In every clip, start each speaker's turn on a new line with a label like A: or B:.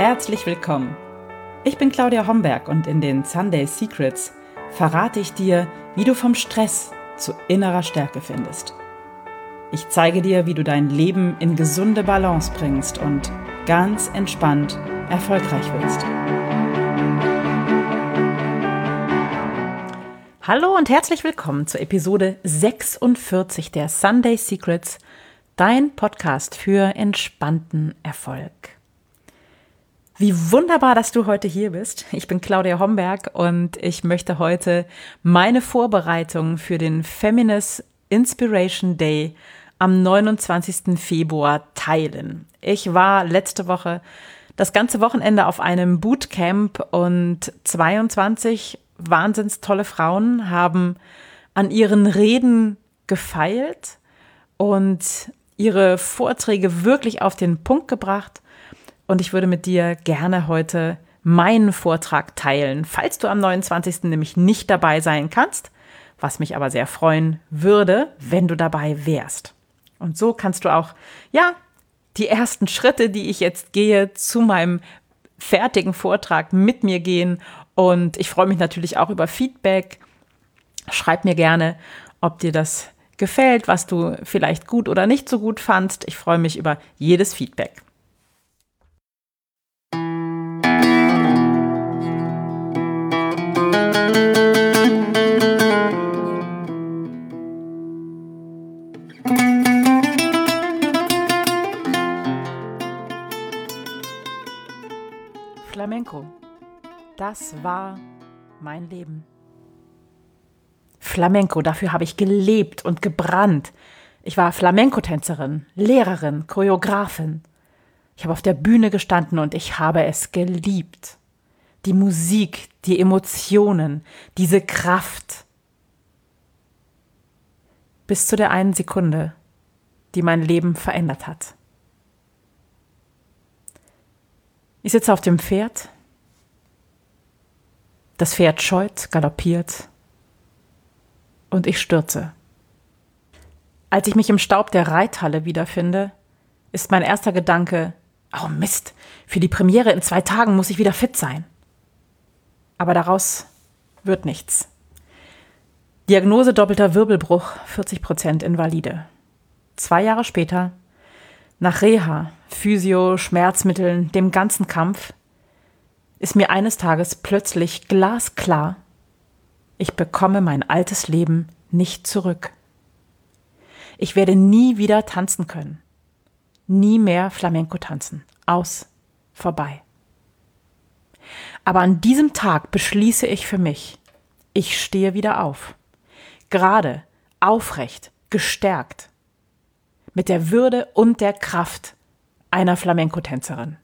A: herzlich willkommen. Ich bin Claudia Homberg und in den Sunday Secrets verrate ich dir, wie du vom Stress zu innerer Stärke findest. Ich zeige dir, wie du dein Leben in gesunde Balance bringst und ganz entspannt erfolgreich wirst. Hallo und herzlich willkommen zur Episode 46 der Sunday Secrets, dein Podcast für entspannten Erfolg. Wie wunderbar, dass du heute hier bist. Ich bin Claudia Homberg und ich möchte heute meine Vorbereitung für den Feminist Inspiration Day am 29. Februar teilen. Ich war letzte Woche das ganze Wochenende auf einem Bootcamp und 22 wahnsinns tolle Frauen haben an ihren Reden gefeilt und ihre Vorträge wirklich auf den Punkt gebracht. Und ich würde mit dir gerne heute meinen Vortrag teilen, falls du am 29. nämlich nicht dabei sein kannst, was mich aber sehr freuen würde, wenn du dabei wärst. Und so kannst du auch, ja, die ersten Schritte, die ich jetzt gehe, zu meinem fertigen Vortrag mit mir gehen. Und ich freue mich natürlich auch über Feedback. Schreib mir gerne, ob dir das gefällt, was du vielleicht gut oder nicht so gut fandst. Ich freue mich über jedes Feedback. Das war mein Leben. Flamenco, dafür habe ich gelebt und gebrannt. Ich war Flamenco-Tänzerin, Lehrerin, Choreografin. Ich habe auf der Bühne gestanden und ich habe es geliebt die Musik, die Emotionen, diese Kraft. Bis zu der einen Sekunde, die mein Leben verändert hat. Ich sitze auf dem Pferd. Das Pferd scheut, galoppiert und ich stürze. Als ich mich im Staub der Reithalle wiederfinde, ist mein erster Gedanke, oh Mist, für die Premiere in zwei Tagen muss ich wieder fit sein. Aber daraus wird nichts. Diagnose doppelter Wirbelbruch, 40 Prozent Invalide. Zwei Jahre später, nach Reha, Physio, Schmerzmitteln, dem ganzen Kampf, ist mir eines Tages plötzlich glasklar, ich bekomme mein altes Leben nicht zurück. Ich werde nie wieder tanzen können. Nie mehr Flamenco tanzen. Aus. Vorbei. Aber an diesem Tag beschließe ich für mich, ich stehe wieder auf. Gerade, aufrecht, gestärkt. Mit der Würde und der Kraft einer Flamenco-Tänzerin.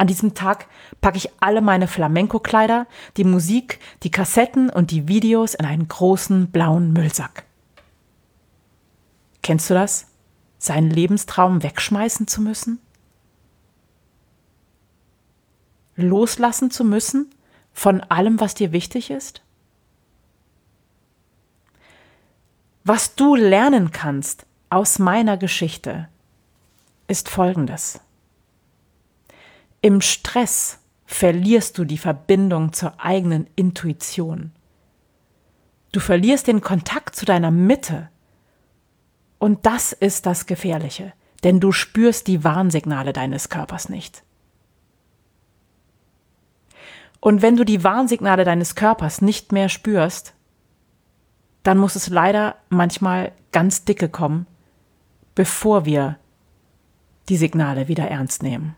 A: An diesem Tag packe ich alle meine Flamenco-Kleider, die Musik, die Kassetten und die Videos in einen großen blauen Müllsack. Kennst du das? Seinen Lebenstraum wegschmeißen zu müssen? loslassen zu müssen von allem, was dir wichtig ist? Was du lernen kannst aus meiner Geschichte ist Folgendes. Im Stress verlierst du die Verbindung zur eigenen Intuition. Du verlierst den Kontakt zu deiner Mitte. Und das ist das Gefährliche, denn du spürst die Warnsignale deines Körpers nicht. Und wenn du die Warnsignale deines Körpers nicht mehr spürst, dann muss es leider manchmal ganz dicke kommen, bevor wir die Signale wieder ernst nehmen.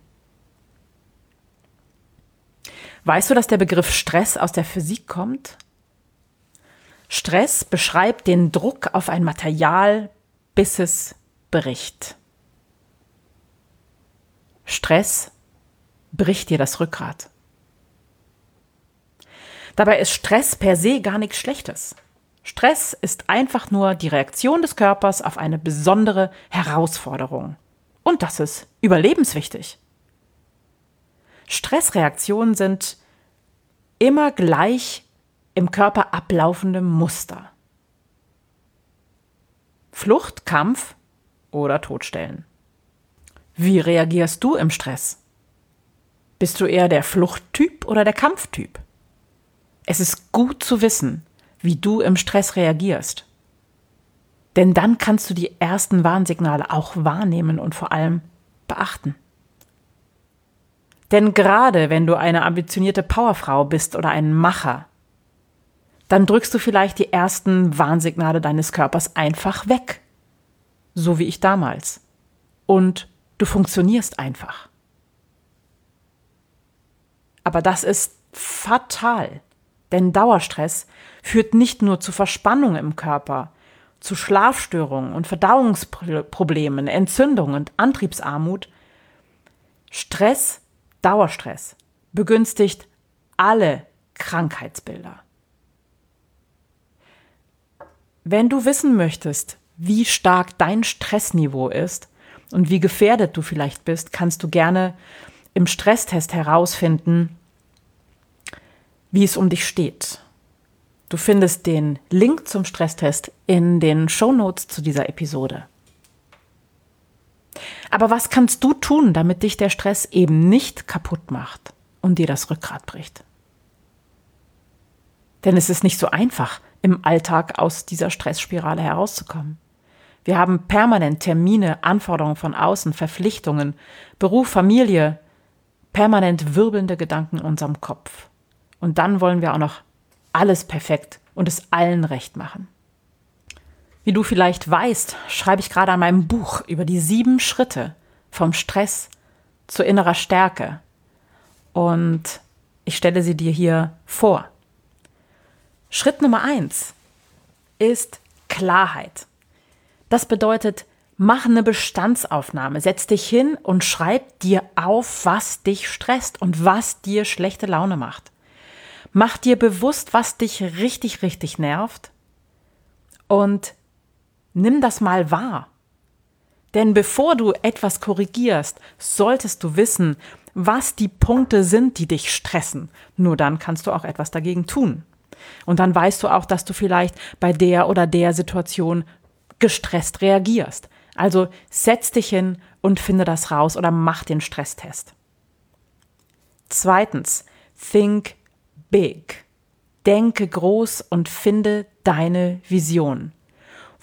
A: Weißt du, dass der Begriff Stress aus der Physik kommt? Stress beschreibt den Druck auf ein Material, bis es bricht. Stress bricht dir das Rückgrat. Dabei ist Stress per se gar nichts Schlechtes. Stress ist einfach nur die Reaktion des Körpers auf eine besondere Herausforderung. Und das ist überlebenswichtig. Stressreaktionen sind immer gleich im Körper ablaufende Muster. Flucht, Kampf oder Todstellen. Wie reagierst du im Stress? Bist du eher der Fluchttyp oder der Kampftyp? Es ist gut zu wissen, wie du im Stress reagierst. Denn dann kannst du die ersten Warnsignale auch wahrnehmen und vor allem beachten. Denn gerade wenn du eine ambitionierte Powerfrau bist oder ein Macher, dann drückst du vielleicht die ersten Warnsignale deines Körpers einfach weg. So wie ich damals. Und du funktionierst einfach. Aber das ist fatal, denn Dauerstress führt nicht nur zu Verspannung im Körper, zu Schlafstörungen und Verdauungsproblemen, Entzündungen und Antriebsarmut. Stress, Dauerstress begünstigt alle Krankheitsbilder. Wenn du wissen möchtest, wie stark dein Stressniveau ist und wie gefährdet du vielleicht bist, kannst du gerne im Stresstest herausfinden, wie es um dich steht. Du findest den Link zum Stresstest in den Shownotes zu dieser Episode. Aber was kannst du tun, damit dich der Stress eben nicht kaputt macht und dir das Rückgrat bricht? Denn es ist nicht so einfach, im Alltag aus dieser Stressspirale herauszukommen. Wir haben permanent Termine, Anforderungen von außen, Verpflichtungen, Beruf, Familie, permanent wirbelnde Gedanken in unserem Kopf. Und dann wollen wir auch noch alles perfekt und es allen recht machen. Wie du vielleicht weißt, schreibe ich gerade an meinem Buch über die sieben Schritte vom Stress zu innerer Stärke. Und ich stelle sie dir hier vor. Schritt Nummer eins ist Klarheit. Das bedeutet, mach eine Bestandsaufnahme, setz dich hin und schreib dir auf, was dich stresst und was dir schlechte Laune macht. Mach dir bewusst, was dich richtig, richtig nervt und nimm das mal wahr. Denn bevor du etwas korrigierst, solltest du wissen, was die Punkte sind, die dich stressen. Nur dann kannst du auch etwas dagegen tun. Und dann weißt du auch, dass du vielleicht bei der oder der Situation gestresst reagierst. Also setz dich hin und finde das raus oder mach den Stresstest. Zweitens, think big. Denke groß und finde deine Vision.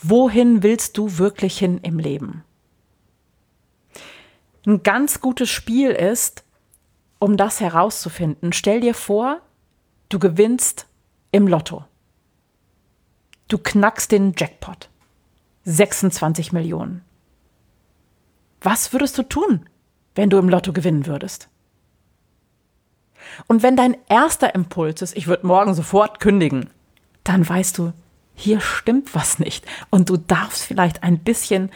A: Wohin willst du wirklich hin im Leben? Ein ganz gutes Spiel ist, um das herauszufinden, stell dir vor, du gewinnst im Lotto. Du knackst den Jackpot. 26 Millionen. Was würdest du tun, wenn du im Lotto gewinnen würdest? Und wenn dein erster Impuls ist, ich würde morgen sofort kündigen, dann weißt du, hier stimmt was nicht. Und du darfst vielleicht ein bisschen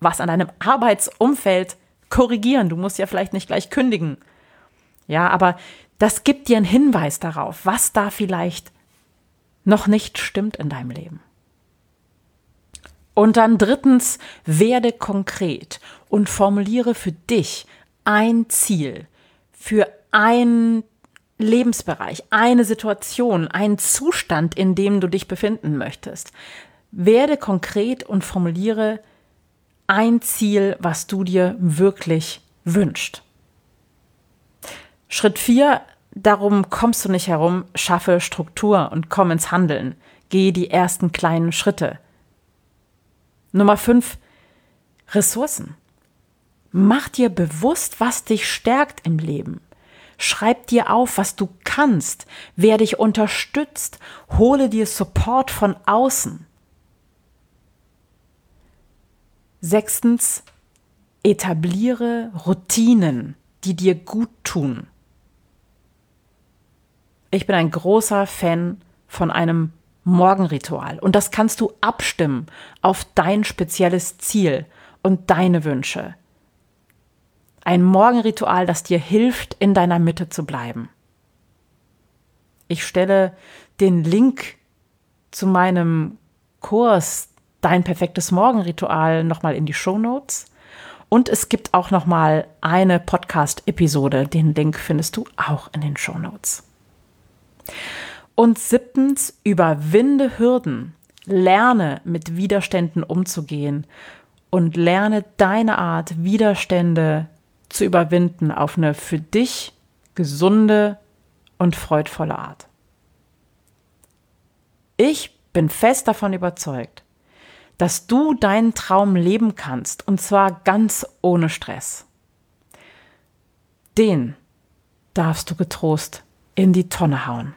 A: was an deinem Arbeitsumfeld korrigieren. Du musst ja vielleicht nicht gleich kündigen. Ja, aber das gibt dir einen Hinweis darauf, was da vielleicht noch nicht stimmt in deinem Leben. Und dann drittens, werde konkret und formuliere für dich ein Ziel, für einen Lebensbereich, eine Situation, einen Zustand, in dem du dich befinden möchtest. Werde konkret und formuliere ein Ziel, was du dir wirklich wünschst. Schritt 4, darum kommst du nicht herum, schaffe Struktur und komm ins Handeln. Gehe die ersten kleinen Schritte. Nummer 5, Ressourcen. Mach dir bewusst, was dich stärkt im Leben. Schreib dir auf, was du kannst, wer dich unterstützt, hole dir Support von außen. Sechstens, etabliere Routinen, die dir gut tun. Ich bin ein großer Fan von einem Morgenritual und das kannst du abstimmen auf dein spezielles Ziel und deine Wünsche. Ein Morgenritual, das dir hilft, in deiner Mitte zu bleiben. Ich stelle den Link zu meinem Kurs Dein perfektes Morgenritual nochmal in die Show Notes. Und es gibt auch nochmal eine Podcast-Episode. Den Link findest du auch in den Show Notes. Und siebtens, überwinde Hürden. Lerne mit Widerständen umzugehen und lerne deine Art, Widerstände zu überwinden auf eine für dich gesunde und freudvolle Art. Ich bin fest davon überzeugt, dass du deinen Traum leben kannst und zwar ganz ohne Stress. Den darfst du getrost in die Tonne hauen.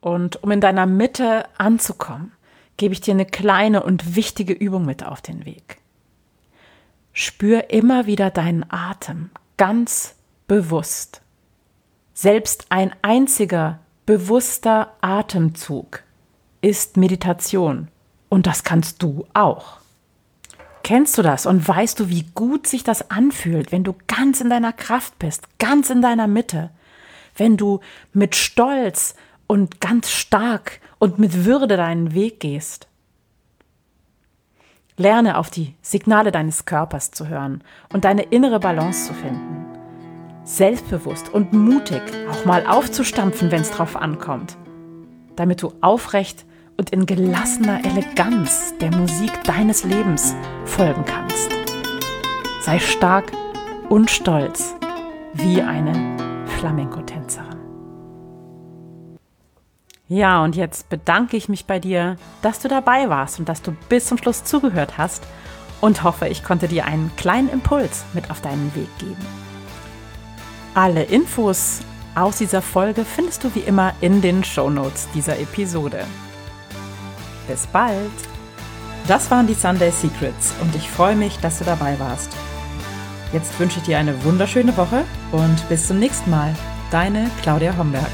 A: Und um in deiner Mitte anzukommen, gebe ich dir eine kleine und wichtige Übung mit auf den Weg. Spür immer wieder deinen Atem ganz bewusst. Selbst ein einziger bewusster Atemzug ist Meditation und das kannst du auch. Kennst du das und weißt du, wie gut sich das anfühlt, wenn du ganz in deiner Kraft bist, ganz in deiner Mitte, wenn du mit Stolz und ganz stark und mit Würde deinen Weg gehst. Lerne auf die Signale deines Körpers zu hören und deine innere Balance zu finden. Selbstbewusst und mutig auch mal aufzustampfen, wenn es drauf ankommt, damit du aufrecht und in gelassener Eleganz der Musik deines Lebens folgen kannst. Sei stark und stolz wie eine Flamenco-Tänzerin. Ja, und jetzt bedanke ich mich bei dir, dass du dabei warst und dass du bis zum Schluss zugehört hast und hoffe, ich konnte dir einen kleinen Impuls mit auf deinen Weg geben. Alle Infos aus dieser Folge findest du wie immer in den Shownotes dieser Episode. Bis bald! Das waren die Sunday Secrets und ich freue mich, dass du dabei warst. Jetzt wünsche ich dir eine wunderschöne Woche und bis zum nächsten Mal. Deine Claudia Homberg.